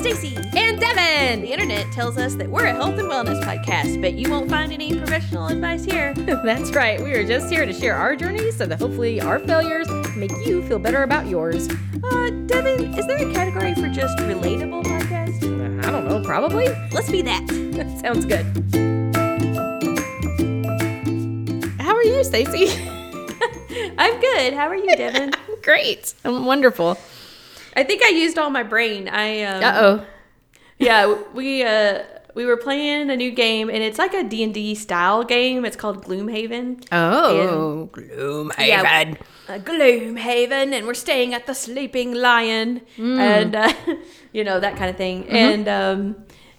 Stacy. And Devin. The internet tells us that we're a health and wellness podcast, but you won't find any professional advice here. That's right. We are just here to share our journeys so that hopefully our failures make you feel better about yours. Uh, Devin, is there a category for just relatable podcast? I don't know, probably. Let's be that. Sounds good. How are you, Stacy? I'm good. How are you, Devin? Great. I'm wonderful. I think I used all my brain. I um, Uh oh. yeah, we uh we were playing a new game and it's like a D&D style game. It's called Gloomhaven. Oh, Gloomhaven. Yeah, uh, Gloomhaven and we're staying at the Sleeping Lion and uh, you know that kind of thing. And um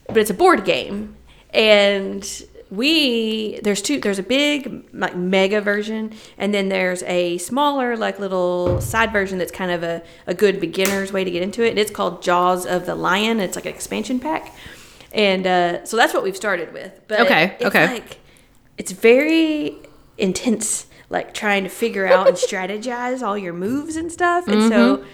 but it's a board game. And we there's two there's a big like mega version and then there's a smaller like little side version that's kind of a, a good beginner's way to get into it and it's called jaws of the lion it's like an expansion pack and uh, so that's what we've started with but Okay, it's okay. like it's very intense like trying to figure out and strategize all your moves and stuff and so Mm-hmm.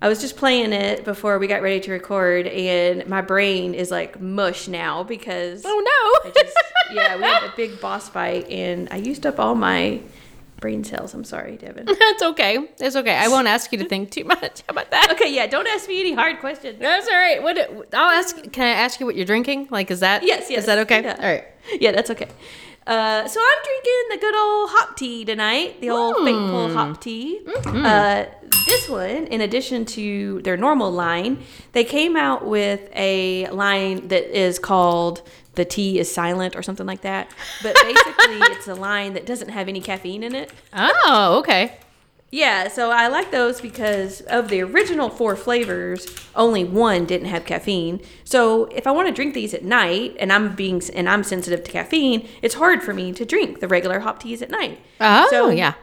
I was just playing it before we got ready to record, and my brain is like mush now because Oh I no. just, yeah, we had a big boss fight, and I used up all my brain cells. I'm sorry, Devin. That's okay. It's okay. I won't ask you to think too much. About that? Okay, yeah, don't ask me any hard questions. That's all right. What I'll ask. Can I ask you what you're drinking? Like, is that Yes, yes. Is that okay? yeah. All right. Yeah, that's okay. Uh, so I'm drinking the good old hop tea tonight, the old faithful hop tea. Uh, this one, in addition to their normal line, they came out with a line that is called "the tea is silent" or something like that. But basically, it's a line that doesn't have any caffeine in it. Oh, okay. Yeah, so I like those because of the original four flavors, only one didn't have caffeine. So if I want to drink these at night and I'm being and I'm sensitive to caffeine, it's hard for me to drink the regular hop teas at night. Oh, So- yeah.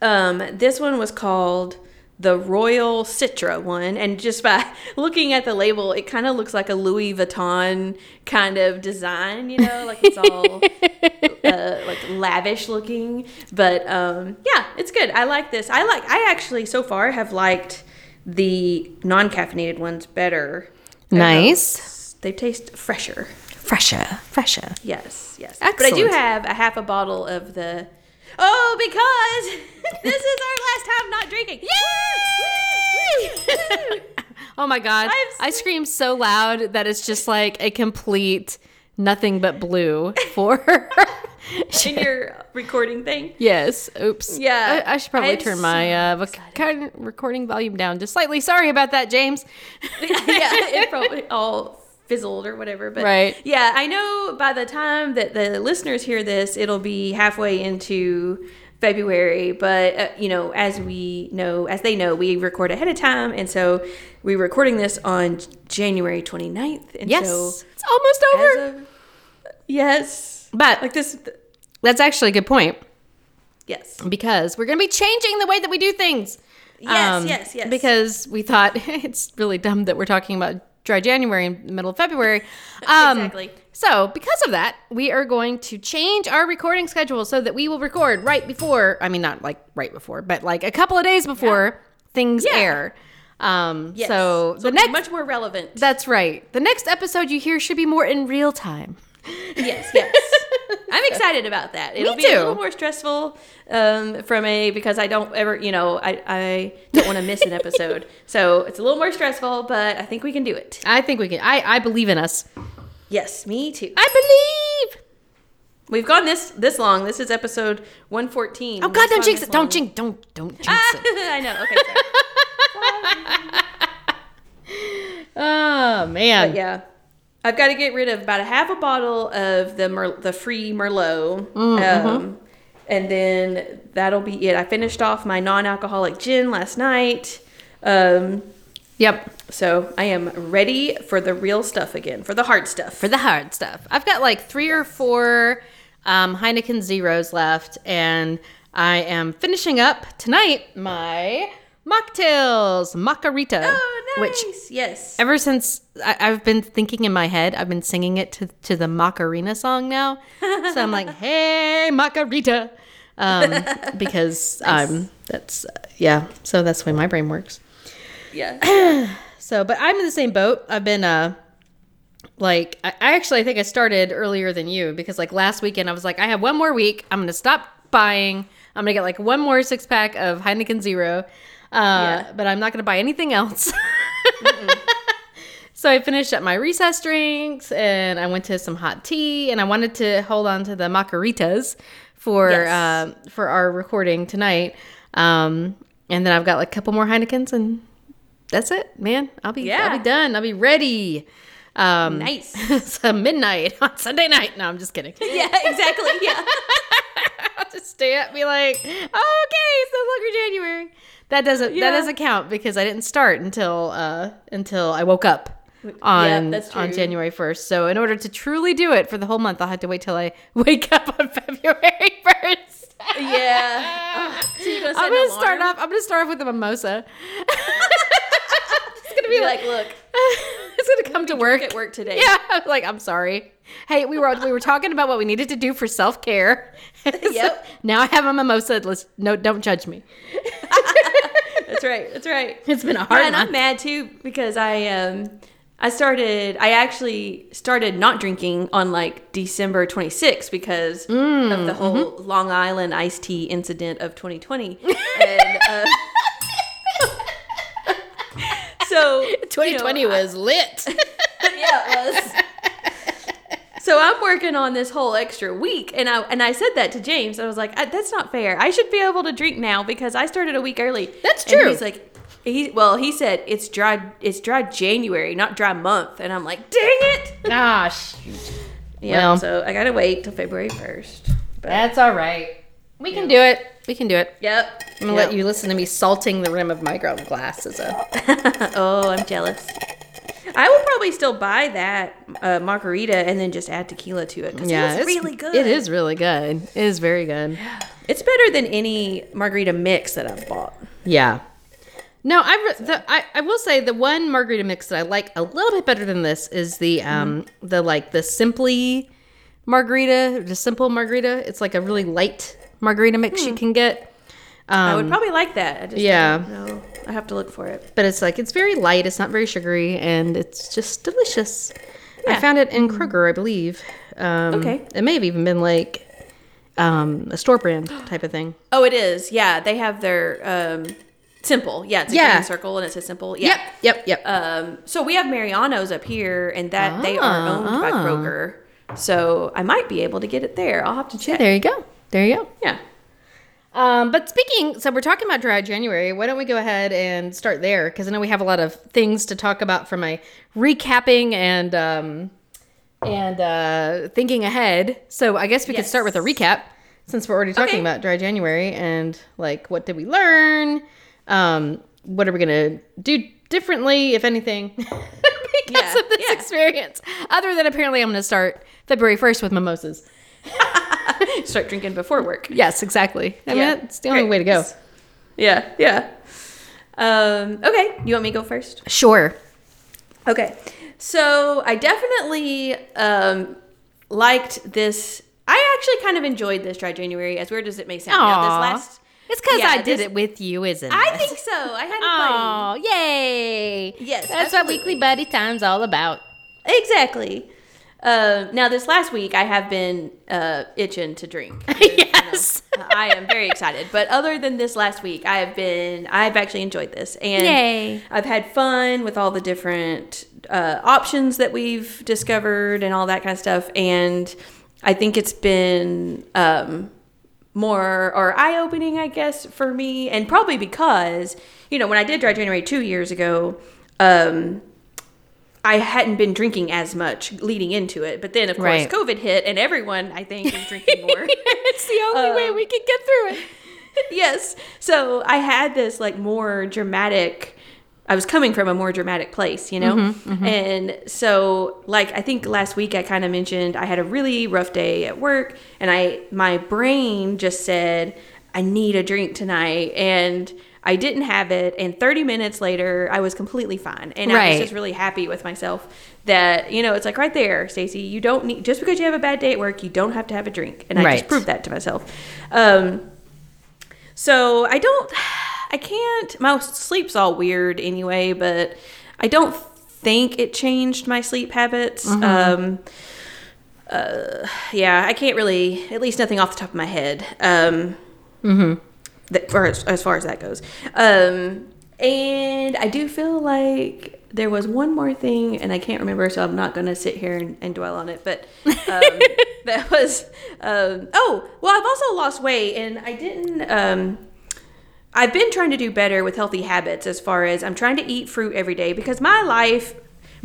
Um, this one was called the Royal Citra one, and just by looking at the label, it kind of looks like a Louis Vuitton kind of design. You know, like it's all uh, like lavish looking. But um, yeah, it's good. I like this. I like. I actually so far have liked the non-caffeinated ones better. I don't know. Nice. They taste fresher. Fresher, fresher. Yes, yes. Excellent. But I do have a half a bottle of the. Oh, because this is our last time not drinking. Yay! Oh my god. I screamed so loud that it's just like a complete nothing but blue for In your recording thing. Yes. Oops. Yeah. I, I should probably I'm turn so my uh, voc- recording volume down just slightly. Sorry about that, James. yeah, it probably all fizzled or whatever. But Right. yeah, I know by the time that the listeners hear this, it'll be halfway into February. But uh, you know, as we know, as they know, we record ahead of time, and so we're recording this on January 29th. And Yes. so it's almost over. of, yes, but like this. that's actually a good point Yes. because we're going to be changing the way that we do things. Yes, yes, yes. Because we thought it's really dumb that we're talking about dry January in the middle of February. Um, Exactly. So, because of that, we are going to change our recording schedule so that we will record right before, I mean, not like right before, but like a couple of days before things Yeah. air. Um, Yes. So, it'll the next, much more relevant. that's right. The next episode you hear should be more in real time. Yes, yes. I'm excited about that. It'll be too. a little more stressful um, from a because I don't ever, you know, I, I don't want to miss an episode. So it's a little more stressful, but I think we can do it. I think we can, I, I believe in us. Yes, me too. I believe. We've gone this this long. This is episode 114. Oh, God, don't jinx it. Don't jinx, don't, don't jinx it. I know. Okay. Sorry. Oh, man. But yeah. I've got to get rid of about a half a bottle of the Mer- the free Merlot. Um, and then that'll be it. I finished off my non-alcoholic gin last night. Um, Yep. so I am ready for the real stuff again, for the hard stuff. For the hard stuff. I've got like three or four um, Heineken Zeros left, and I am finishing up tonight my mocktails, Macarita. oh, nice. Which yes. ever since I, I've been thinking in my head, I've been singing it to, to the Macarena song now. So I'm like, hey, Macarita. Um, because um, that's, uh, yeah, so that's the way my brain works. yeah. So, but I'm in the same boat. I've been uh like I, I actually I think I started earlier than you because like last weekend I was like I have one more week. I'm gonna stop buying. I'm gonna get like one more six pack of Heineken Zero, uh, Yeah. but I'm not gonna buy anything else. so I finished up my recess drinks and I went to some hot tea and I wanted to hold on to the macaritas for Yes. uh, for our recording tonight. Um, and then I've got like a couple more Heinekens and that's it, man. I'll be Yeah. I'll be done. I'll be ready. Um, Nice. so midnight on Sunday night. No, I'm just kidding. Yeah, exactly. Yeah. I'll just stay up, and be like, okay, it's no longer January. That doesn't Yeah. that doesn't count because I didn't start until uh until I woke up on that's on. January first. So in order to truly do it for the whole month, I'll have to wait till I wake up on February first. Yeah. Ugh, so I'm gonna start off. I'm gonna start off with a mimosa. Gonna Be like, look, it's gonna come to work at work today. Yeah, I was like I'm sorry. Hey, we were we were talking about what we needed to do for self care. Yep. now I have a mimosa. Let's no, don't judge me. That's right. That's right. It's been a hard Yeah, and I'm mad too because I um I started I actually started not drinking on like December 26th because Mm, of the whole mm-hmm. Long Island iced tea incident of 2020. and uh, so you know, 2020 I- was lit. yeah, it was. So I'm working on this whole extra week, and I and I said that to James. I was like, "I- "That's not fair. I should be able to drink now because I started a week early." That's And true. he's like, he well, he said it's dry. It's dry January, not dry month, and I'm like, "Dang it!" Gosh, Yeah. Well. so I gotta wait till February first. That's all right. We can do it. We can do it. yep. I'm gonna let you listen to me salting the rim of my ground glass as a. oh, I'm jealous. I will probably still buy that uh, margarita and then just add tequila to it because Yeah, it's really good. It is really good. It is very good. It's better than any margarita mix that I've bought. Yeah. No, I, the, I I will say the one margarita mix that I like a little bit better than this is the um the like the simply margarita, the simple margarita. It's like a really light margarita mix you can get. Um, I would probably like that. I just yeah. No, I have to look for it. but it's like it's very light. It's not very sugary, and it's just delicious. I found it in Kroger, I believe. Um, Okay. It may have even been like um, a store brand type of thing. Oh, it is. Yeah, they have their um, simple. Yeah, it's a Yeah. green circle and it says simple. Yeah. Yep. Yep. Yep. Um, so we have Mariano's up here, and that they are Ah, owned by ah. Kroger. So I might be able to get it there. I'll have to check. there you go. There you go. Yeah. Um, but speaking, so we're talking about dry January. Why don't we go ahead and start there? Because I know we have a lot of things to talk about from my recapping and um, and uh, thinking ahead. So I guess we could start with a recap since we're already talking Okay. about dry January and like what did we learn? Um, what are we gonna do differently, if anything, because Yeah, of this yeah. experience? Other than apparently, I'm gonna start February 1st with mimosas. Start drinking before work. Yes, exactly. I mean, Yeah. that's the only way to go. Yeah. Yeah. Um, okay. You want me to go first? Sure. Okay. So I definitely um, liked this. I actually kind of enjoyed this dry January, as weird as it may sound. Now, this last. It's because Yeah, I did it with you, isn't it? I think so. I had to Oh, yay! Yes, that's what weekly buddy time's all about. Exactly. Uh, now, this last week, I have been uh, itching to drink. yes. I am very excited. But other than this last week, I have been, I've actually enjoyed this. And Yay. I've had fun with all the different uh, options that we've discovered and all that kind of stuff. And I think it's been um, more or eye opening, I guess, for me. And probably because, you know, when I did Dry January two years ago, um, I hadn't been drinking as much leading into it. But then, of course, Right. COVID hit and everyone, I think, is drinking more. it's the only way Um, we can get through it. yes. So I had this like more dramatic. I was coming from a more dramatic place, you know? Mm-hmm, And so like I think last week I kind of mentioned I had a really rough day at work and I my brain just said I need a drink tonight and I didn't have it and 30 minutes later I was completely fine and I was just really happy with myself that you know it's like right there Stacey you don't need just because you have a bad day at work you don't have to have a drink and I Right. just proved that to myself um so I don't, I can't. My sleep's all weird anyway, but I don't think it changed my sleep habits. Mm-hmm. Um, uh, yeah, I can't really, at least nothing off the top of my head. Um, Mm-hmm. That, for as, as far as that goes. Um, and I do feel like there was one more thing, and I can't remember, so I'm not going to sit here and, and dwell on it. But um, that was um, oh well, I've also lost weight, and I didn't. Um, I've been trying to do better with healthy habits as far as I'm trying to eat fruit every day because my life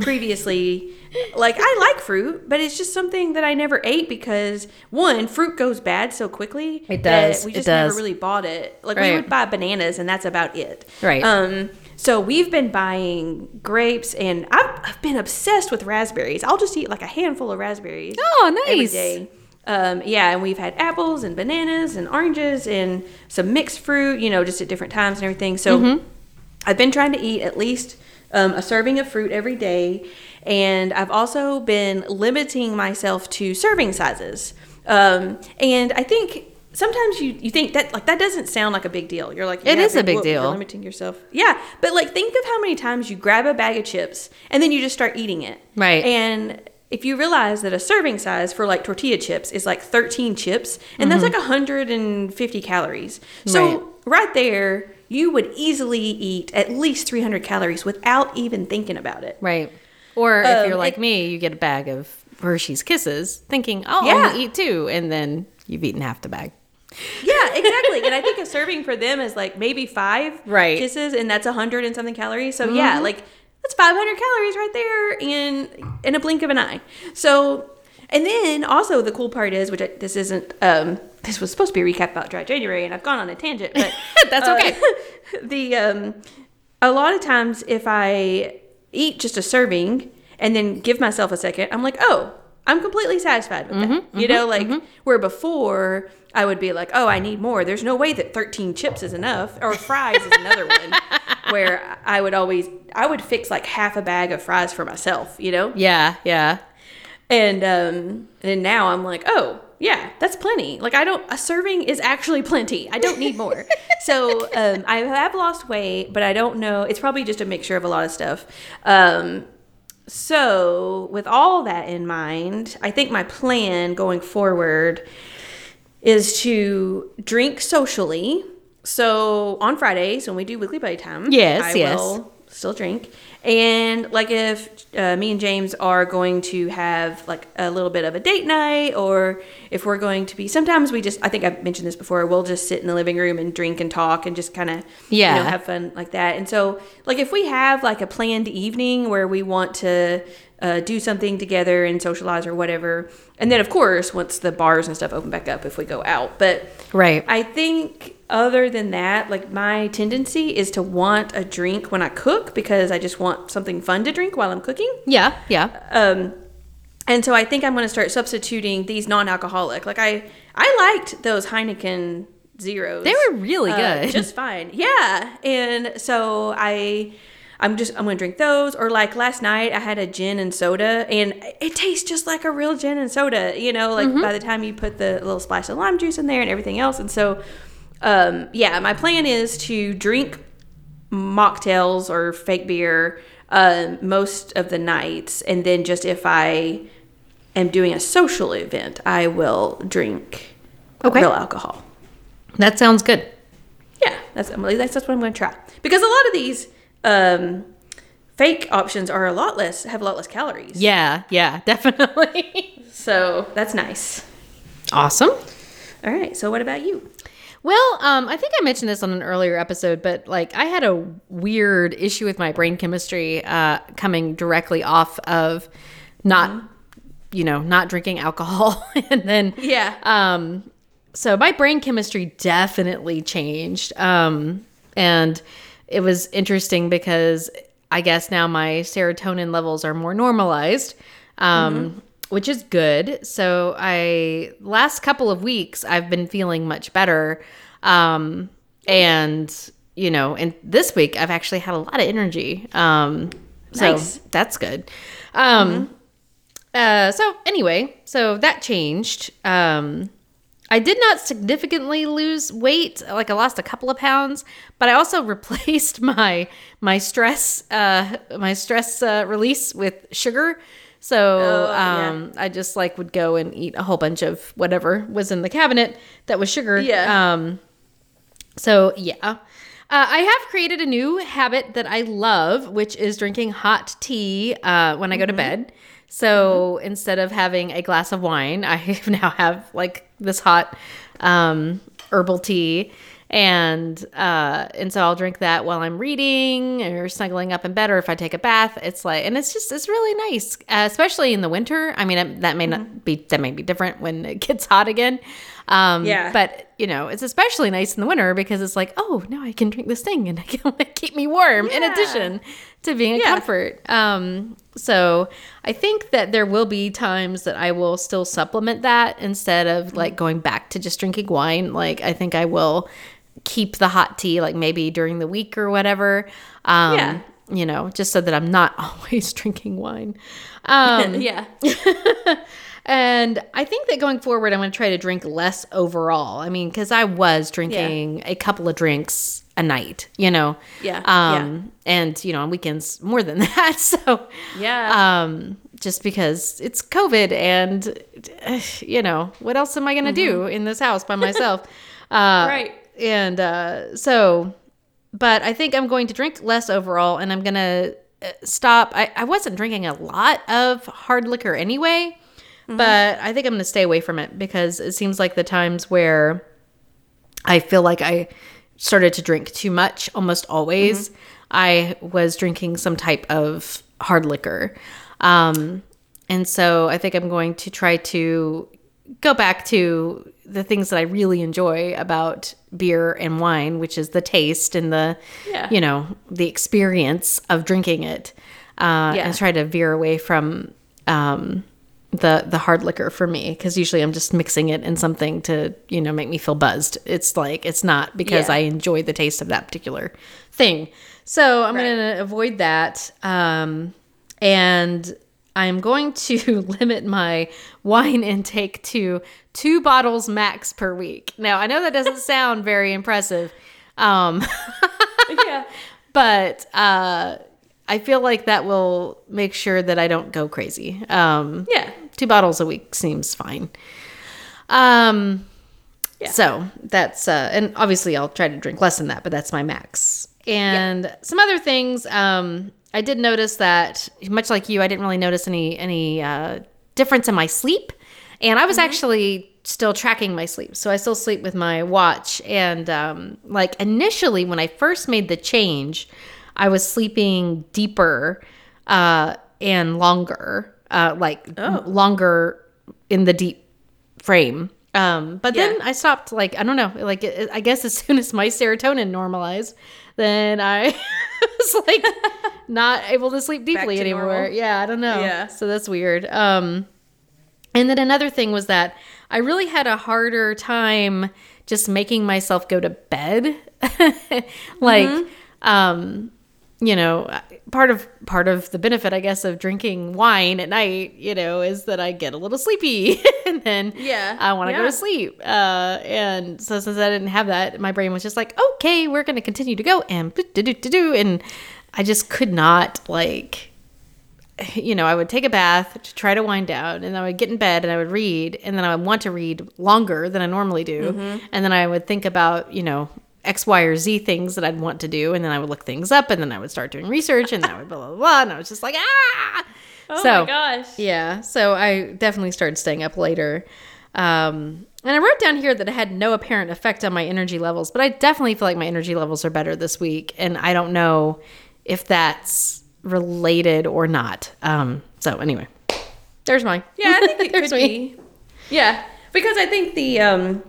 previously like I like fruit, but it's just something that I never ate because one, fruit goes bad so quickly. It does. We just never really bought it. Like Right. we would buy bananas and that's about it. Right. Um so we've been buying grapes and I've, I've been obsessed with raspberries. I'll just eat like a handful of raspberries Oh, nice. day. Um, yeah, and we've had apples and bananas and oranges and some mixed fruit, you know, just at different times and everything. So Mm-hmm. I've been trying to eat at least um, a serving of fruit every day, and I've also been limiting myself to serving sizes. Um, and I think sometimes you, you think that like that doesn't sound like a big deal. You're like, It yeah, is a big whoop, deal. limiting yourself. Yeah, but like think of how many times you grab a bag of chips and then you just start eating it. Right. And if you realize that a serving size for like tortilla chips is like 13 chips, and that's like 150 calories. So Mm-hmm. Right. right there, you would easily eat at least 300 calories without even thinking about it. Right. Or if Um, you're like it- me, you get a bag of Hershey's Kisses, thinking, "Oh, I'm Yeah. gonna eat two," and then you've eaten half the bag. Yeah, exactly. and I think a serving for them is like maybe five Right. kisses, and that's a 100 and something calories. So yeah, like that's 500 calories right there in in a blink of an eye. So, and then also the cool part is, which I, this isn't, um, this was supposed to be a recap about dry January, and I've gone on a tangent, but That's uh, okay. the um, a lot of times if I eat just a serving and then give myself a second, I'm like, oh, I'm completely satisfied with that. You know, like where before I would be like, oh, I need more. There's no way that 13 chips is enough, or fries is another one. Where I would always, I would fix like half a bag of fries for myself. You know, Yeah, yeah. And um, and now I'm like, oh yeah, that's plenty. Like I don't, a serving is actually plenty. I don't need more. so um, I have lost weight, but I don't know. It's probably just a mixture of a lot of stuff. Um, so with all that in mind, I think my plan going forward is to drink socially. So on Fridays when we do weekly buddy time, Yes, I yes. will still drink. And like if uh, me and James are going to have like a little bit of a date night, or if we're going to be, sometimes we just, I think I've mentioned this before, we'll just sit in the living room and drink and talk and just kind of, Yeah. you know, have fun like that. And so, like if we have like a planned evening where we want to uh, do something together and socialize or whatever, and then of course once the bars and stuff open back up, if we go out, but Right. I think other than that, like my tendency is to want a drink when I cook because I just want something fun to drink while I'm cooking. yeah, yeah. Um, and so I think I'm going to start substituting these non-alcoholic. Like I, I liked those Heineken zeros. They were really uh, good. just fine. Yeah, and so I. I'm just I'm gonna drink those or like last night I had a gin and soda and it tastes just like a real gin and soda you know like by the time you put the little splash of lime juice in there and everything else and so um, yeah my plan is to drink mocktails or fake beer um, most of the nights and then just if I am doing a social event I will drink Okay. real alcohol That sounds good. yeah, that's. That's, that's what I'm going to try because a lot of these um, fake options are a lot less have a lot less calories. Yeah, yeah, definitely. so that's nice. awesome. All right. So what about you? Well, um, I think I mentioned this on an earlier episode, but like I had a weird issue with my brain chemistry uh, coming directly off of not, you know, not drinking alcohol, and then Yeah. um, so my brain chemistry definitely changed, um, and it was interesting because I guess now my serotonin levels are more normalized. Um, which is good. So I last couple of weeks I've been feeling much better. Um and you know, and this week I've actually had a lot of energy. Um so Nice. that's good. Um uh so anyway, so that changed. Um I did not significantly lose weight. Like I lost a couple of pounds, but I also replaced my my stress uh, my stress uh, release with sugar. So Oh, yeah. um, I just like would go and eat a whole bunch of whatever was in the cabinet that was sugar. Yeah. Um, so yeah. Uh, I have created a new habit that I love, which is drinking hot tea uh, when I go to bed. So instead of having a glass of wine, I now have like this hot um, herbal tea, and uh, and so I'll drink that while I'm reading or snuggling up in bed, or if I take a bath. It's like, and it's just it's really nice, uh, especially in the winter. I mean, it- that may not be that may be different when it gets hot again. Um, Yeah. but you know, it's especially nice in the winter because it's like, oh, now I can drink this thing and it can keep me warm. In addition to being a Yeah. comfort. Um, so I think that there will be times that I will still supplement that instead Mm-hmm. of like going back to just drinking wine. Like I think I will keep the hot tea like maybe during the week or whatever. Um, Yeah. You know, just so that I'm not always drinking wine. Um, yeah. and I think that going forward, I'm going to try to drink less overall. I mean, because I was drinking a couple of drinks a night, you know. Yeah, Um, and you know, on weekends more than that. So, Yeah. um, just because it's COVID, and you know, what else am I going to do in this house by myself? uh, Right. And uh, so, but I think I'm going to drink less overall, and I'm going to stop. I, I wasn't drinking a lot of hard liquor anyway, but I think I'm going to stay away from it because it seems like the times where I feel like I started to drink too much almost always. I was drinking some type of hard liquor. Um, and so I think I'm going to try to go back to the things that I really enjoy about beer and wine, which is the taste and the, Yeah. you know, the experience of drinking it. Uh, Yeah. And try to veer away from um, the the hard liquor for me because usually I'm just mixing it in something to you know make me feel buzzed. It's like it's not because Yeah. I enjoy the taste of that particular thing. So I'm Right. going to avoid that, um, and I'm going to limit my wine intake to two bottles max per week. Now I know that doesn't sound very impressive. Um, yeah. but uh, I feel like that will make sure that I don't go crazy. Um, Yeah. two bottles a week seems fine. Um, Yeah. so that's uh, and obviously I'll try to drink less than that, but that's my max. And some other things. Um, I did notice that much like you, I didn't really notice any any uh, difference in my sleep, and I was actually still tracking my sleep. So I still sleep with my watch, and um, like initially when I first made the change, I was sleeping deeper uh, and longer, uh, like longer in the deep frame. Um, but then I stopped. Like I don't know. Like it, I guess as soon as my serotonin normalized, then I was like not able to sleep deeply to anymore. normal. Yeah, I don't know. Yeah. So that's weird. Um, and then another thing was that I really had a harder time just making myself go to bed. like, um, you know, part of part of the benefit, I guess, of drinking wine at night, you know, is that I get a little sleepy, and then Yeah. I want to go to sleep. Uh, and so since I didn't have that, my brain was just like, okay, we're going to continue to go and do do do do, and I just could not like you know, I would take a bath to try to wind down, and then I would get in bed and I would read, and then I would want to read longer than I normally do, and then I would think about, you know, X, Y, or Z things that I'd want to do, and then I would look things up, and then I would start doing research, and then I would blah blah blah, and I was just like, ah. Oh so, my gosh. yeah, so I definitely started staying up later. Um, and I wrote down here that it had no apparent effect on my energy levels, but I definitely feel like my energy levels are better this week, and I don't know if that's related or not. Um, so anyway, there's mine. Yeah, I think it There's could be. Yeah, because I think the um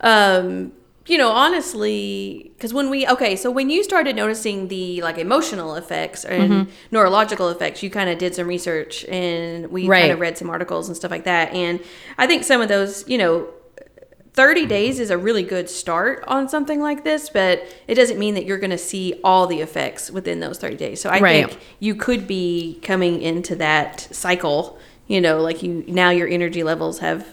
um you know honestly because when we okay so when you started noticing the like emotional effects and Mm-hmm. neurological effects you kind of did some research and we kind of read some articles and stuff like that and i think some of those you know 30 days is a really good start on something like this, but it doesn't mean that you're going to see all the effects within those 30 days. So I Right. think you could be coming into that cycle, you know, like you now your energy levels have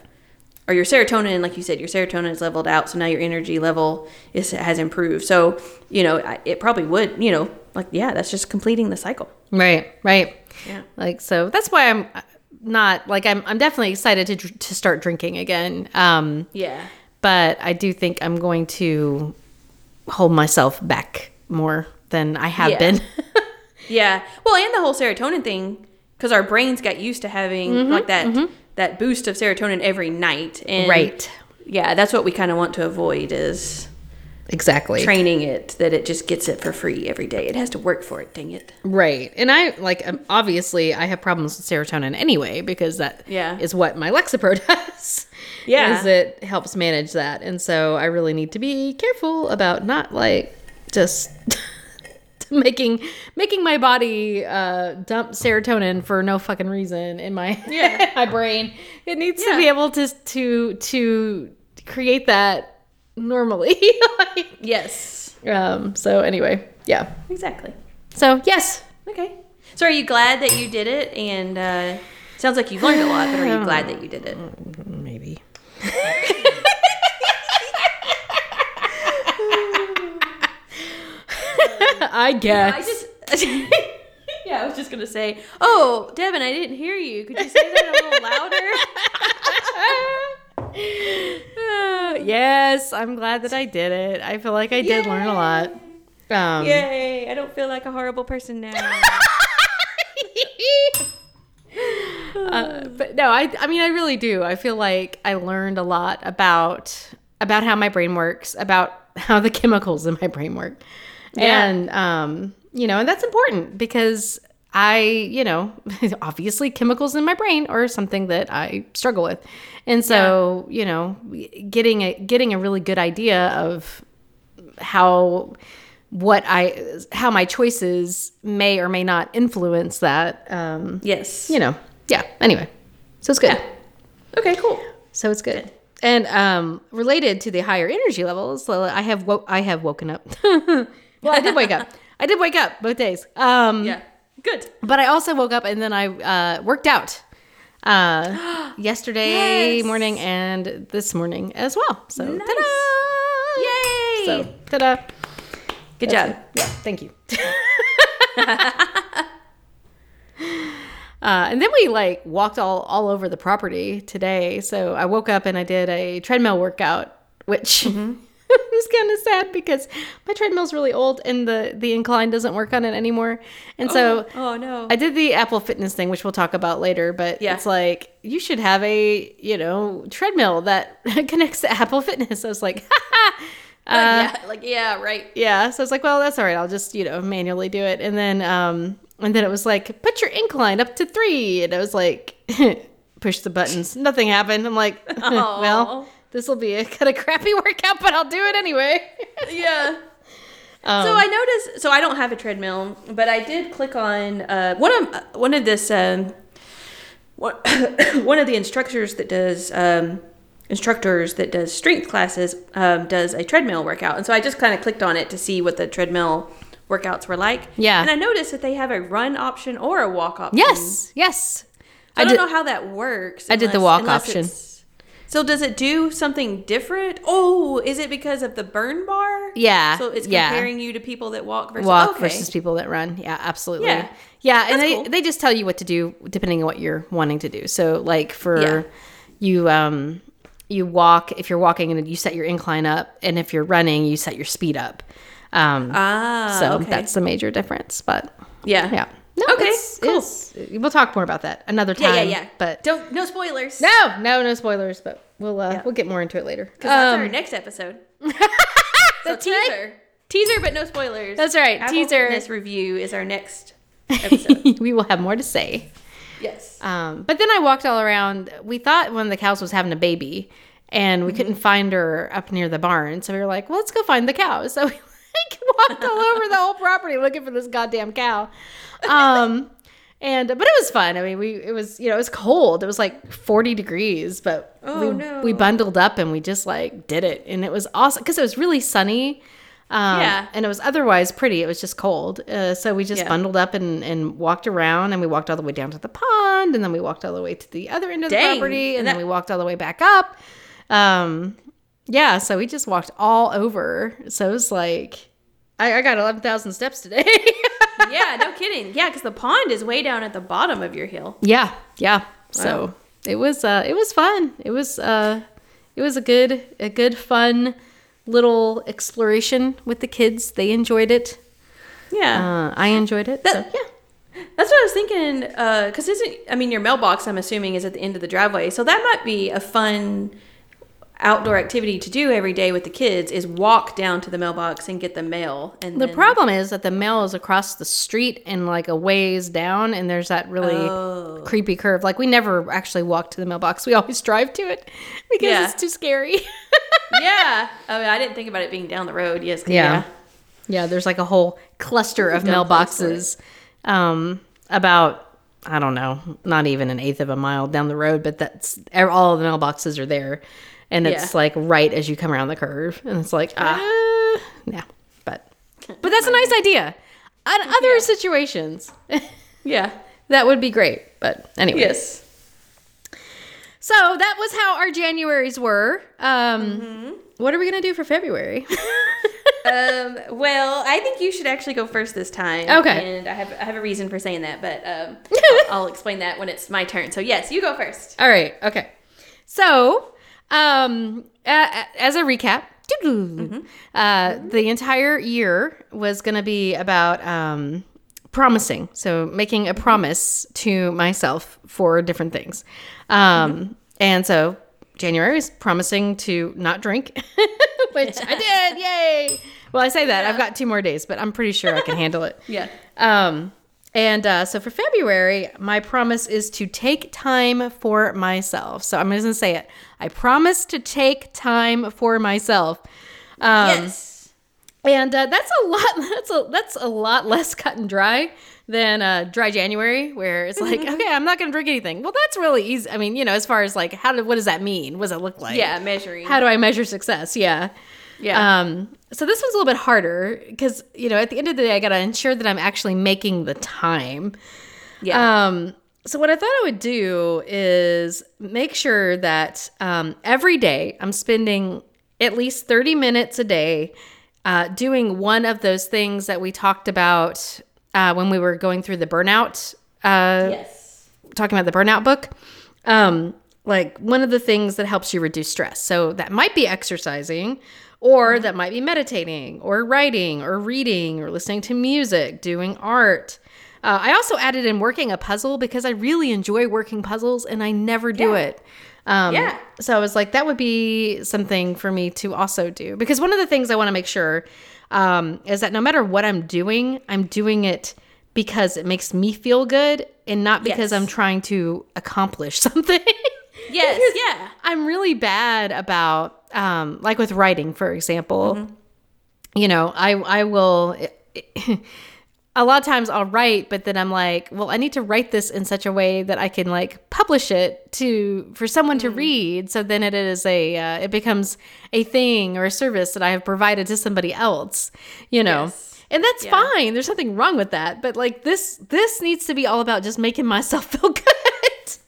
or your serotonin, like you said, your serotonin is leveled out, so now your energy level is has improved. So you know, it probably would, you know, like yeah, that's just completing the cycle. Right, right. Yeah. Like so that's why I'm not like I'm I'm definitely excited to to start drinking again. Um Yeah. but I do think I'm going to hold myself back more than I have Yeah. been. Yeah. Well, and the whole serotonin thing, because our brains got used to having Mm-hmm, like that that boost of serotonin every night, and Right. Yeah, that's what we kind of want to avoid is exactly. training it that it just gets it for free every day. It has to work for it. Dang it. Right. And I like um, obviously I have problems with serotonin anyway because that is Yeah. is what my Lexapro does. Yeah. Is it helps manage that. And so I really need to be careful about not like just making making my body uh dump serotonin for no fucking reason in my Yeah. my brain. It needs Yeah. to be able to to to create that normally. Like, Yes. um so anyway, yeah. Exactly. So yes, Okay. So, are you glad that you did it? And uh, sounds like you've learned a lot, but are you glad that you did it? maybe. I guess. I just. yeah, I was just gonna say. Oh, Devin, I didn't hear you. Could you say that a little louder? yes, I'm glad that I did it. I feel like I did learn a lot. Um, Yay! I don't feel like a horrible person now. uh, but no, I I mean I really do. I feel like I learned a lot about about how my brain works, about how the chemicals in my brain work. Yeah. And um, you know, and that's important because I, you know, obviously chemicals in my brain are something that I struggle with. And so, you know, getting a getting a really good idea of how what I how my choices may or may not influence that um yes. you know, yeah. Anyway, so it's good. Okay. Cool. So it's good. And um, related to the higher energy levels, well, I have wo- I have woken up. well, I did wake up. I did wake up both days. Um, Yeah. Good. But I also woke up and then I uh, worked out uh, yesterday Yes. morning and this morning as well. So Nice. ta-da! Yay! So ta-da! Good That's job. it. Yeah, thank you. Uh, and then we like walked all, all over the property today. So I woke up and I did a treadmill workout, which was kind of sad because my treadmill's really old and the, the incline doesn't work on it anymore. And so Oh no. I did the Apple Fitness thing, which we'll talk about later, but Yeah. it's like you should have a, you know, treadmill that connects to Apple Fitness. I was like, ha uh, yeah. Like yeah. Right. yeah. So I was like, well, that's all right. I'll just, you know, manually do it. And then, um, and then it was like, put your incline up to three. And I was like, push the buttons. Nothing happened. I'm like, well. This will be a kind of crappy workout, but I'll do it anyway. Yeah. Um, so I noticed. So I don't have a treadmill, but I did click on uh, one of one of this um, one, one of the instructors that does um, instructors that does strength classes um, does a treadmill workout, and so I just kind of clicked on it to see what the treadmill workouts were like. Yeah. and I noticed that they have a run option or a walk option. yes, yes. I, I don't did- know how that works. I did the walk unless option. So does it do something different? Oh, is it because of the burn bar? Yeah, So it's yeah. comparing you to people that walk versus walk okay. versus people that run. Yeah, absolutely. Yeah. Yeah, and That's they cool. they just tell you what to do depending on what you're wanting to do. So like for Yeah. you um you walk if you're walking and you set your incline up and if you're running you set your speed up. Um Ah, so okay. that's the major difference, but yeah, yeah. No, Okay, it's- cool. it's- we'll talk more about that another time. yeah, yeah. yeah. But don't no spoilers. no, no, no spoilers. But we'll uh, Yeah. we'll get more into it later. because that's Um, our next episode. So That's right. teaser, teaser, but no spoilers. That's right, Apple teaser. This review is our next episode. we will have more to say. yes. Um, but then I walked all around. We thought one of the cows was having a baby, and we couldn't find her up near the barn. So we were like, well, let's go find the cow. So we like walked all over the whole property looking for this goddamn cow. Um, and but it was fun. I mean, we it was you know it was cold. It was like forty degrees, but Oh, we no. we bundled up and we just like did it, and it was awesome because it was really sunny. Um, Yeah. And it was otherwise pretty. It was just cold. Uh, so we just Yeah. bundled up and, and walked around and we walked all the way down to the pond and then we walked all the way to the other end of the property and And then we walked all the way back up. Um, yeah. So we just walked all over. So it was like, I, I got 11,000 steps today. yeah, no kidding. Yeah, because the pond is way down at the bottom of your hill. Yeah, yeah. So it was uh it was fun. It was uh it was a good a good fun little exploration with the kids. They enjoyed it. Yeah. Uh, I enjoyed it. So yeah. That's what I was thinking. Because isn't I mean your mailbox? I'm assuming is at the end of the driveway, so that might be a fun outdoor activity to do every day with the kids. Is walk down to the mailbox and get the mail. And The then- problem is that the mail is across the street and like a ways down, and there's that really Oh. creepy curve. Like we never actually walk to the mailbox. We always drive to it because Yeah. it's too scary. yeah. Oh, I didn't think about it being down the road. Yes. Yeah. Yeah, there's like a whole cluster of mailboxes um, about, I don't know, not even an eighth of a mile down the road, but that's all the mailboxes are there. And it's Yeah. like right as you come around the curve. And it's like, ah, yeah. But, but that's a nice idea. On other situations, Yeah. that would be great. But anyway. Yes. So that was how our Januaries were. Um, Mm-hmm. What are we going to do for February? Um, well, I think you should actually go first this time. Okay. And I have I have a reason for saying that, but um, I'll, I'll explain that when it's my turn. So yes, you go first. All right. Okay. So, um, uh, as a recap, uh, the entire year was going to be about um, promising. So, making a promise to myself for different things. Um, And so, January is promising to not drink, which I did. Yay. Well, I say that. I've got two more days, but I'm pretty sure I can handle it. Yeah. Um, and uh, so for February, my promise is to take time for myself. So I'm just gonna say it. I promise to take time for myself. Um, yes. and uh, that's a lot. That's a that's a lot less cut and dry than uh, dry January, where it's like, okay, I'm not gonna drink anything. Well, that's really easy. I mean, you know, as far as like, how do what does that mean? What does it look like? Yeah, measuring. How do I measure success? Yeah. Yeah. Um, so this one's a little bit harder because you know at the end of the day, I gotta ensure that I'm actually making the time. yeah. Um, so what I thought I would do is make sure that um, every day I'm spending at least 30 minutes a day uh, doing one of those things that we talked about uh, when we were going through the burnout uh, yes. talking about the burnout book. Um, like one of the things that helps you reduce stress. So that might be exercising, or that might be meditating, or writing, or reading, or listening to music, doing art. Uh, I also added in working a puzzle because I really enjoy working puzzles and I never do Yeah. it. Um, Yeah. So I was like, that would be something for me to also do because one of the things I want to make sure um, is that no matter what I'm doing, I'm doing it because it makes me feel good and not because Yes. I'm trying to accomplish something. Yes. Yeah. I'm really bad about, um, like with writing, for example. You know, I I will. a lot of times I'll write, but then I'm like, well, I need to write this in such a way that I can like publish it to for someone to read. So then it is a uh, it becomes a thing or a service that I have provided to somebody else. You know. Yes. And that's Yeah. fine. There's nothing wrong with that. But like this this needs to be all about just making myself feel good.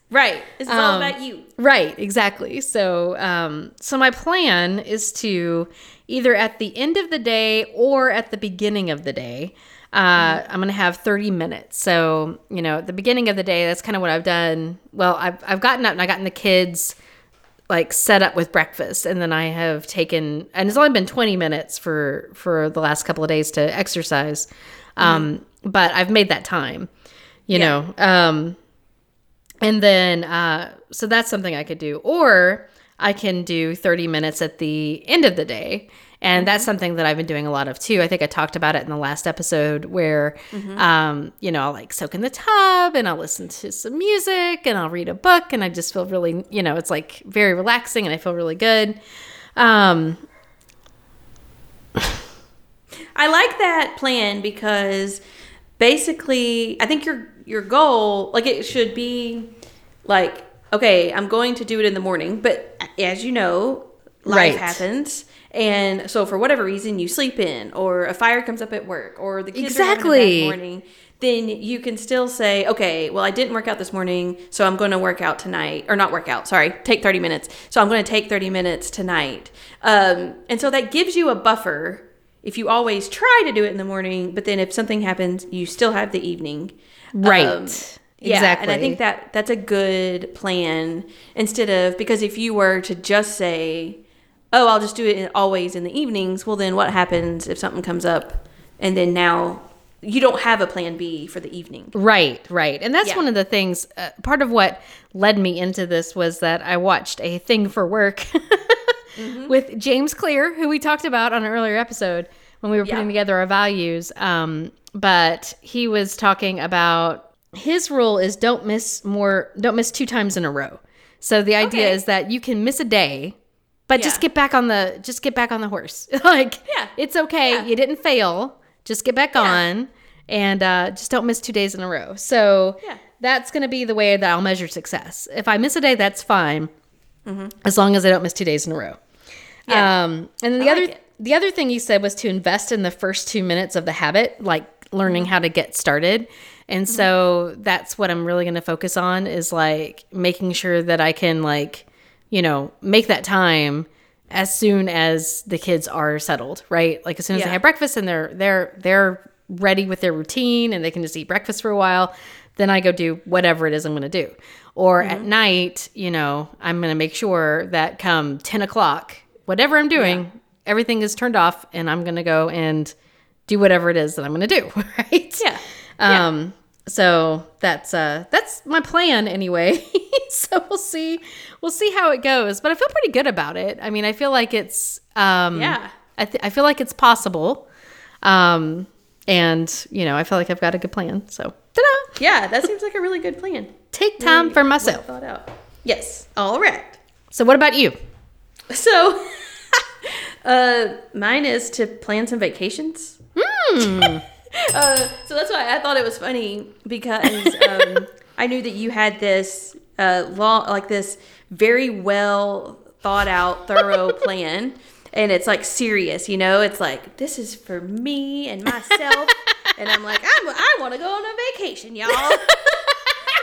Right. It's is all Um, about you. Right, exactly. So, um, so my plan is to either at the end of the day or at the beginning of the day, uh, I'm going to have 30 minutes. So, you know, at the beginning of the day, that's kind of what I've done. Well, I've, I've gotten up and I've gotten the kids like set up with breakfast and then I have taken, and it's only been 20 minutes for, for the last couple of days to exercise. Um, but I've made that time, you Yeah. know, um, and then, uh, so that's something I could do. Or I can do 30 minutes at the end of the day. And that's something that I've been doing a lot of too. I think I talked about it in the last episode where, um, you know, I'll like soak in the tub and I'll listen to some music and I'll read a book and I just feel really, you know, it's like very relaxing and I feel really good. Um, I like that plan because basically I think your your goal like it should be like okay, I'm going to do it in the morning, but as you know, life Right. happens And so for whatever reason you sleep in or a fire comes up at work or the kids are having a Exactly. bad morning, then you can still say, okay, well I didn't work out this morning, so I'm going to work out tonight or not work out, sorry, take 30 minutes. So I'm going to take 30 minutes tonight. Um, and so that gives you a buffer if you always try to do it in the morning, but then if something happens, you still have the evening. Right. Um, yeah, exactly. and I think that that's a good plan instead of because if you were to just say, "Oh, I'll just do it always in the evenings," well, then what happens if something comes up, and then now you don't have a plan B for the evening? Right, right. And that's Yeah. one of the things, uh, part of what led me into this was that I watched a thing for work Mm-hmm. with James Clear, who we talked about on an earlier episode when we were putting Yeah. together our values. Um, but he was talking about his rule is don't miss more, don't miss two times in a row. So the idea Okay. is that you can miss a day, but just get back on the just get back on the horse. like Yeah. it's okay. Yeah. You didn't fail. Just get back on and uh, just don't miss two days in a row. So Yeah. that's going to be the way that I'll measure success. If I miss a day, that's fine, as long as I don't miss two days in a row. Mm-hmm. Yeah. Um, and then the I other like. The other thing you said was to invest in the first two minutes of the habit, like learning Mm-hmm. how to get started. And so that's what I'm really going to focus on is like making sure that I can like, you know, make that time as soon as the kids are settled, right? Like as soon as they have breakfast and they're they're they're ready with their routine and they can just eat breakfast for a while, then I go do whatever it is I'm going to do. Or at Mm-hmm. night, you know, I'm going to make sure that come 10 o'clock, whatever I'm doing, everything is turned off and I'm going to go and do whatever it is that I'm going to do. Right. Yeah. Um, so that's, uh, that's my plan anyway. so we'll see, we'll see how it goes, but I feel pretty good about it. I mean, I feel like it's, um, Yeah. I, th- I feel like it's possible. Um, and you know, I feel like I've got a good plan. So ta-da! Yeah, that seems like a really good plan. take time for Well myself. thought out. Yes. All right. So what about you? So, uh, mine is to plan some vacations. Hmm. uh, so that's why I thought it was funny because um, I knew that you had this uh, long, like this very well thought out, thorough plan. And it's like serious, you know. It's like this is for me and myself, and I'm like, I'm, I want to go on a vacation, y'all.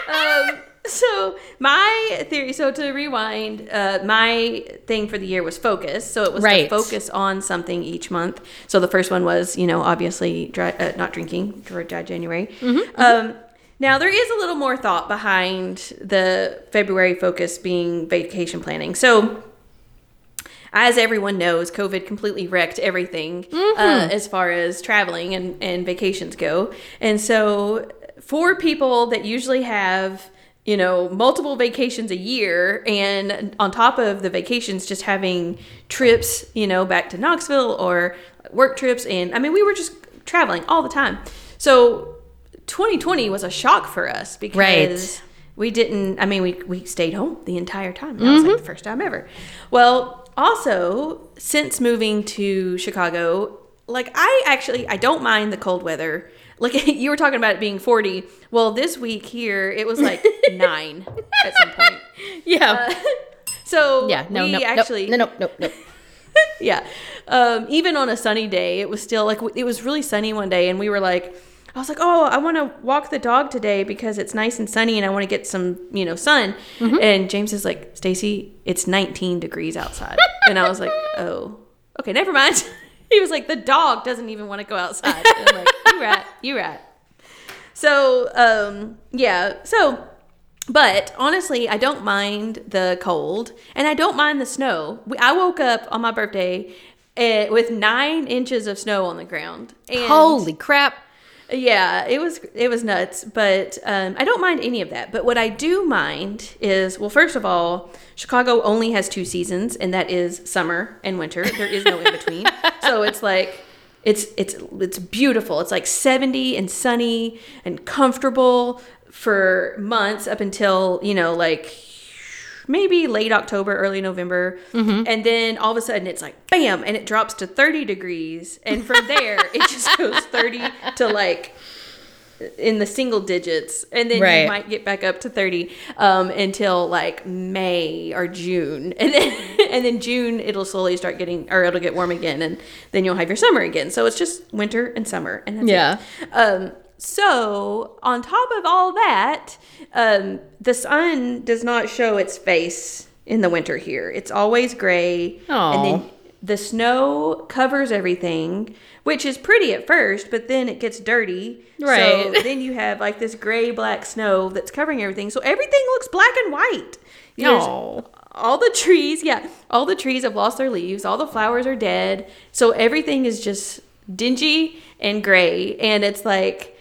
um, so my theory, so to rewind, uh, my thing for the year was focus. So it was Right. to focus on something each month. So the first one was, you know, obviously dry, uh, not drinking for dry January. Um, now there is a little more thought behind the February focus being vacation planning. So as everyone knows, COVID completely wrecked everything uh, as far as traveling and, and vacations go. And so, for people that usually have, you know, multiple vacations a year, and on top of the vacations, just having trips, you know, back to Knoxville or work trips, and I mean, we were just traveling all the time. So, 2020 was a shock for us because Right. we didn't i mean we, we stayed home the entire time. That was like mm-hmm. the first time ever. Well also since moving to chicago like i actually i don't mind the cold weather like you were talking about it being 40 well this week here it was like nine at some point Yeah. so yeah. No. we No. actually No. No. No. No. yeah. Um, even on a sunny day, it was still like it was really sunny one day, and we were like, I was like, oh, I want to walk the dog today because it's nice and sunny, and I want to get some, you know, sun. Mm-hmm. And James is like, Stacy, it's 19 degrees outside, and I was like, oh, okay, never mind. he was like, the dog doesn't even want to go outside. You right, you right. So, um, yeah, so but honestly, I don't mind the cold and I don't mind the snow. I woke up on my birthday uh, with nine inches of snow on the ground. And Holy crap! yeah, it was it was nuts. But um, I don't mind any of that. But what I do mind is, well, first of all, Chicago only has two seasons, and that is summer and winter. There is no in between. so it's like it's it's it's beautiful. It's like seventy and sunny and comfortable for months up until you know like maybe late October, early November. Mm-hmm. And then all of a sudden it's like bam, and it drops to 30 degrees. And from there, it just goes 30 to like in the single digits, and then Right. you might get back up to 30 um, until like May or June, and then and then June it'll slowly start getting or it'll get warm again, and then you'll have your summer again. So it's just winter and summer, and that's Yeah. it. Um, so on top of all that, um, the sun does not show its face in the winter here. It's always gray, Aw. and then the snow covers everything, which is pretty at first, but then it gets dirty. Right. So then you have like this gray black snow that's covering everything. So everything looks black and white. Aw. all the trees, yeah, all the trees have lost their leaves. All the flowers are dead. So everything is just dingy and gray. And it's like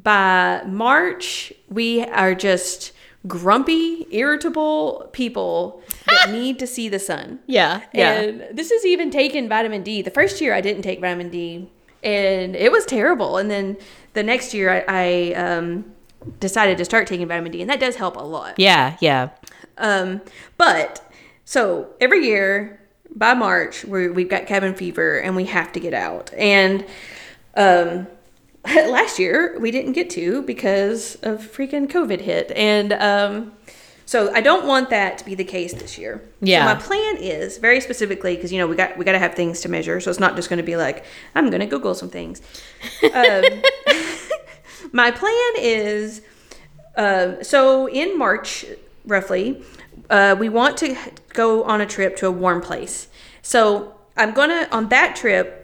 by March, we are just grumpy, irritable people that need to see the sun. Yeah. Yeah. And this is even taking vitamin D. The first year I didn't take vitamin D, and it was terrible. And then the next year I, I um, decided to start taking vitamin D, and that does help a lot. yeah. Yeah. Um, but so every year by March, we we've got cabin fever and we have to get out. And um, last year we didn't get to because of freaking COVID hit. And um, so I don't want that to be the case this year. Yeah. So my plan is very specifically because you know we got we got to have things to measure. So it's not just going to be like I'm going to Google some things. Um, my plan is um, so in March, roughly, uh, we want to go on a trip to a warm place. So I'm gonna on that trip.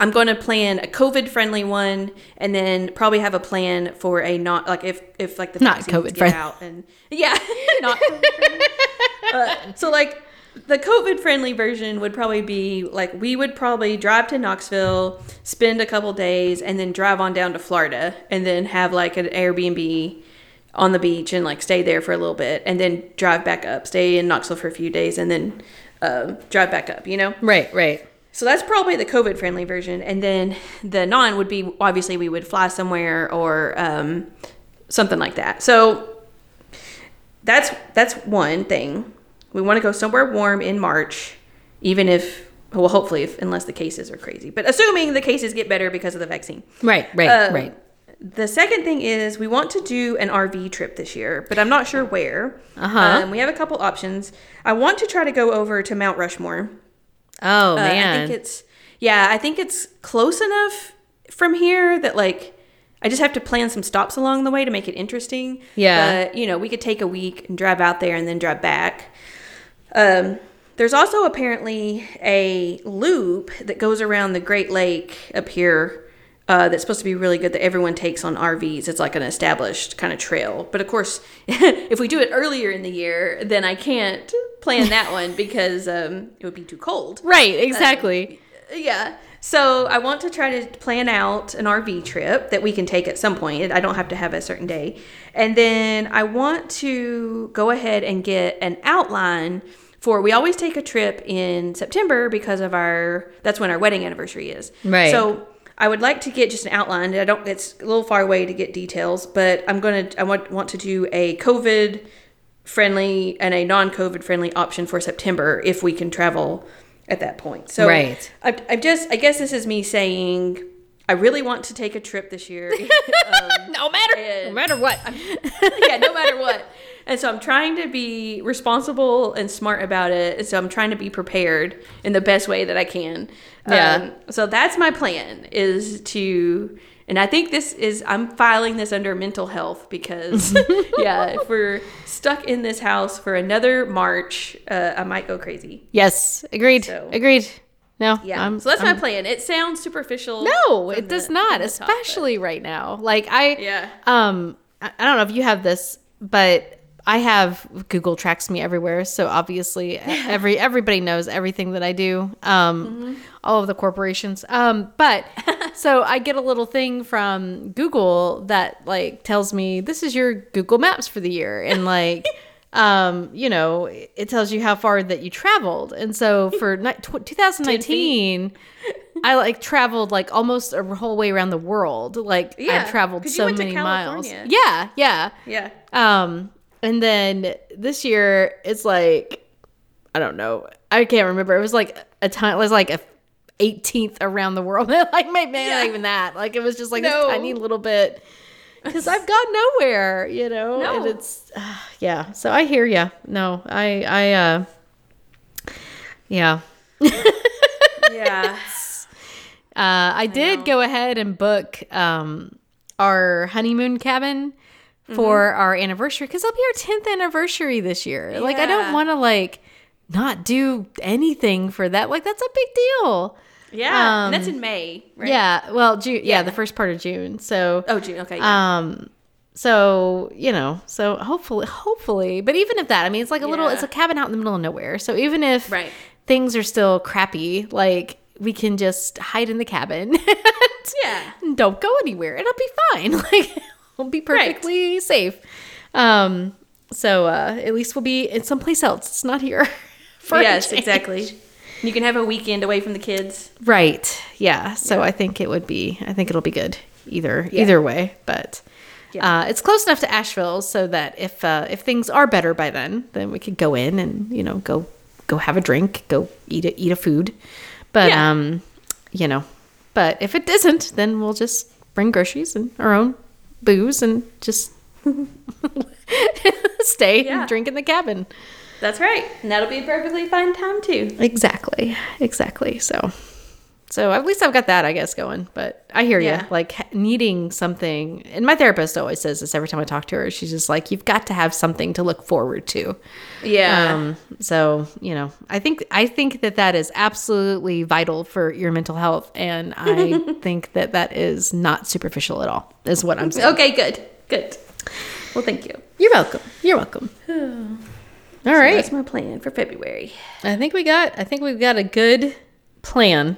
I'm going to plan a COVID-friendly one, and then probably have a plan for a not like if if like the Not vaccines get COVID-friendly. out and yeah, not COVID-friendly. uh, so like the COVID-friendly version would probably be like we would probably drive to Knoxville, spend a couple days, and then drive on down to Florida, and then have like an Airbnb on the beach and like stay there for a little bit, and then drive back up, stay in Knoxville for a few days, and then um, drive back up. You know. Right. Right. So that's probably the COVID friendly version. And then the non would be obviously we would fly somewhere or um, something like that. So that's that's one thing. We want to go somewhere warm in March, even if well, hopefully, if, unless the cases are crazy. But assuming the cases get better because of the vaccine. Right. Right. Um, right. The second thing is we want to do an RV trip this year, but I'm not sure where. Uh-huh. Um, we have a couple options. I want to try to go over to Mount Rushmore. Oh Uh, man. I think it's yeah, I think it's close enough from here that like I just have to plan some stops along the way to make it interesting. Yeah. But, you know, we could take a week and drive out there and then drive back. Um there's also apparently a loop that goes around the Great Lake up here uh, that's supposed to be really good that everyone takes on RVs. It's like an established kind of trail. But of course, if we do it earlier in the year, then I can't plan that one because um, it would be too cold. right. Exactly. Yeah. So I want to try to plan out an RV trip that we can take at some point. I don't have to have a certain day. And then I want to go ahead and get an outline for we always take a trip in September because of our that's when our wedding anniversary is. Right. So I would like to get just an outline. I don't it's a little far away to get details, but I'm going to I want want to do a COVID friendly and a non-COVID friendly option for September if we can travel at that point. So Right. I, I just I guess this is me saying I really want to take a trip this year. um, no matter. no matter what. yeah, no matter what. And so I'm trying to be responsible and smart about it. And so I'm trying to be prepared in the best way that I can. Yeah. Um, so that's my plan is to, and I think this is, I'm filing this under mental health because, yeah, if we're stuck in this house for another March, uh, I might go crazy. yes. Agreed. So- Agreed. No. Yeah. I'm- so that's I'm- my plan. It sounds superficial. No, it does not, the top, especially right now. Like I Yeah. um I I don't know if you have this, but I have Google tracks me everywhere, so obviously every everybody knows everything that I do. Um Mm-hmm. all of the corporations. Um but so I get a little thing from Google that like tells me this is your Google Maps for the year and like um you know it tells you how far that you traveled and so for ni- tw- 2019 I like traveled like almost a whole way around the world. Like Yeah, I've traveled so many miles. Yeah, yeah. Yeah. Um, and then this year it's like I don't know. I can't remember. It was like a time. It was like a 18th around the world. like maybe Yeah. not even that. Like it was just like No. this tiny little bit. Because I've gone nowhere, you know, No. and it's uh, yeah. So I hear you. No, I I uh yeah. Yeah. Uh, I did know. go ahead and book um, our honeymoon cabin for Mm-hmm. our anniversary because it'll be our 10th anniversary this year. Like, I don't want to like not do anything for that. Like, that's a big deal. Yeah. and that's Um, in May, right? Yeah. Well, June. Yeah. Yeah. the first part of June. So, Oh, June. Okay. Yeah. um, so you know, so hopefully, hopefully, but even if that, I mean, it's like a little, it's a cabin out in the middle of nowhere. So even if Right. things are still crappy, like we can just hide in the cabin. yeah. and don't go anywhere. It'll be fine. Like we'll be perfectly safe. Um, so uh, at least we'll be in someplace else. It's not here. Yes, exactly. You can have a weekend away from the kids. Right. Yeah. So I think it would be. I think it'll be good either Yeah. either way. But Yeah. uh, it's close enough to Asheville so that if uh, if things are better by then, then we could go in and you know go go have a drink, go eat a, eat a food. But Yeah. um, you know, but if it isn't, then we'll just bring groceries and our own booze and just stay Yeah. and drink in the cabin. That's right. And that'll be a perfectly fine time too. Exactly. Exactly. So so at least I've got that I guess going. But I hear Yeah. you. Like needing something and my therapist always says this every time I talk to her. She's just like you've got to have something to look forward to. Yeah. Um so, you know, I think I think that that is absolutely vital for your mental health and I think that that is not superficial at all. Is what I'm saying. okay, good. Good. Well, thank you. You're welcome. You're welcome. All right. That's my plan for February. I think we got I think we've got a good plan.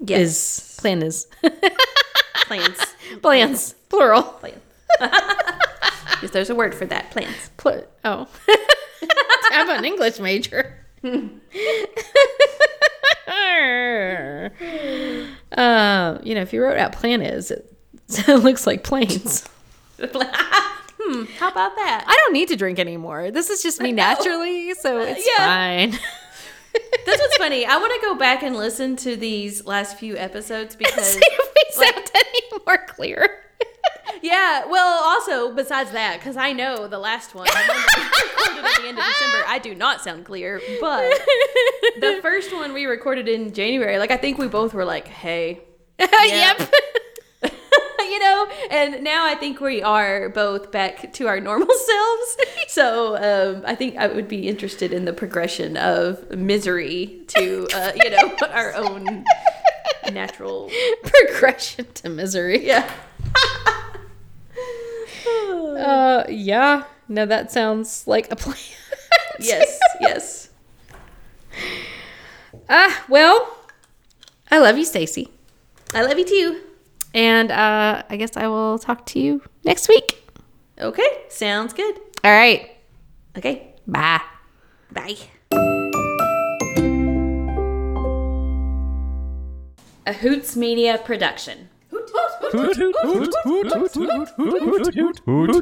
Yes. Is plan is plans. plans plural. Plan. yes, there's a word for that. Plans. Pl- oh, I'm an English major. uh, you know, if you wrote out plan is, it, it looks like planes. hmm. How about that? I don't need to drink anymore. This is just me naturally, so it's Yeah. fine. That's what's funny. I want to go back and listen to these last few episodes because See if we sound any more clear. Yeah, well, also besides that, because I know the last one, the one that we recorded at the end of December, I do not sound clear. But the first one we recorded in January, like I think we both were like, "Hey," yep. You know. And now I think we are both back to our normal selves. So um, I think I would be interested in the progression of misery to, uh, you know, our own natural. Progression to misery. Yeah. Uh, yeah. No, that sounds like a plan. yes. Yes. Ah, well, I love you, Stacy. I love you too. And uh, I guess I will talk to you next week. Okay. Sounds good. All right. Okay. Bye. Bye. A Hoots Media production. Hoot, hoot, hoot, hoot, hoot, hoot, hoot, hoot, hoot, hoot, hoot.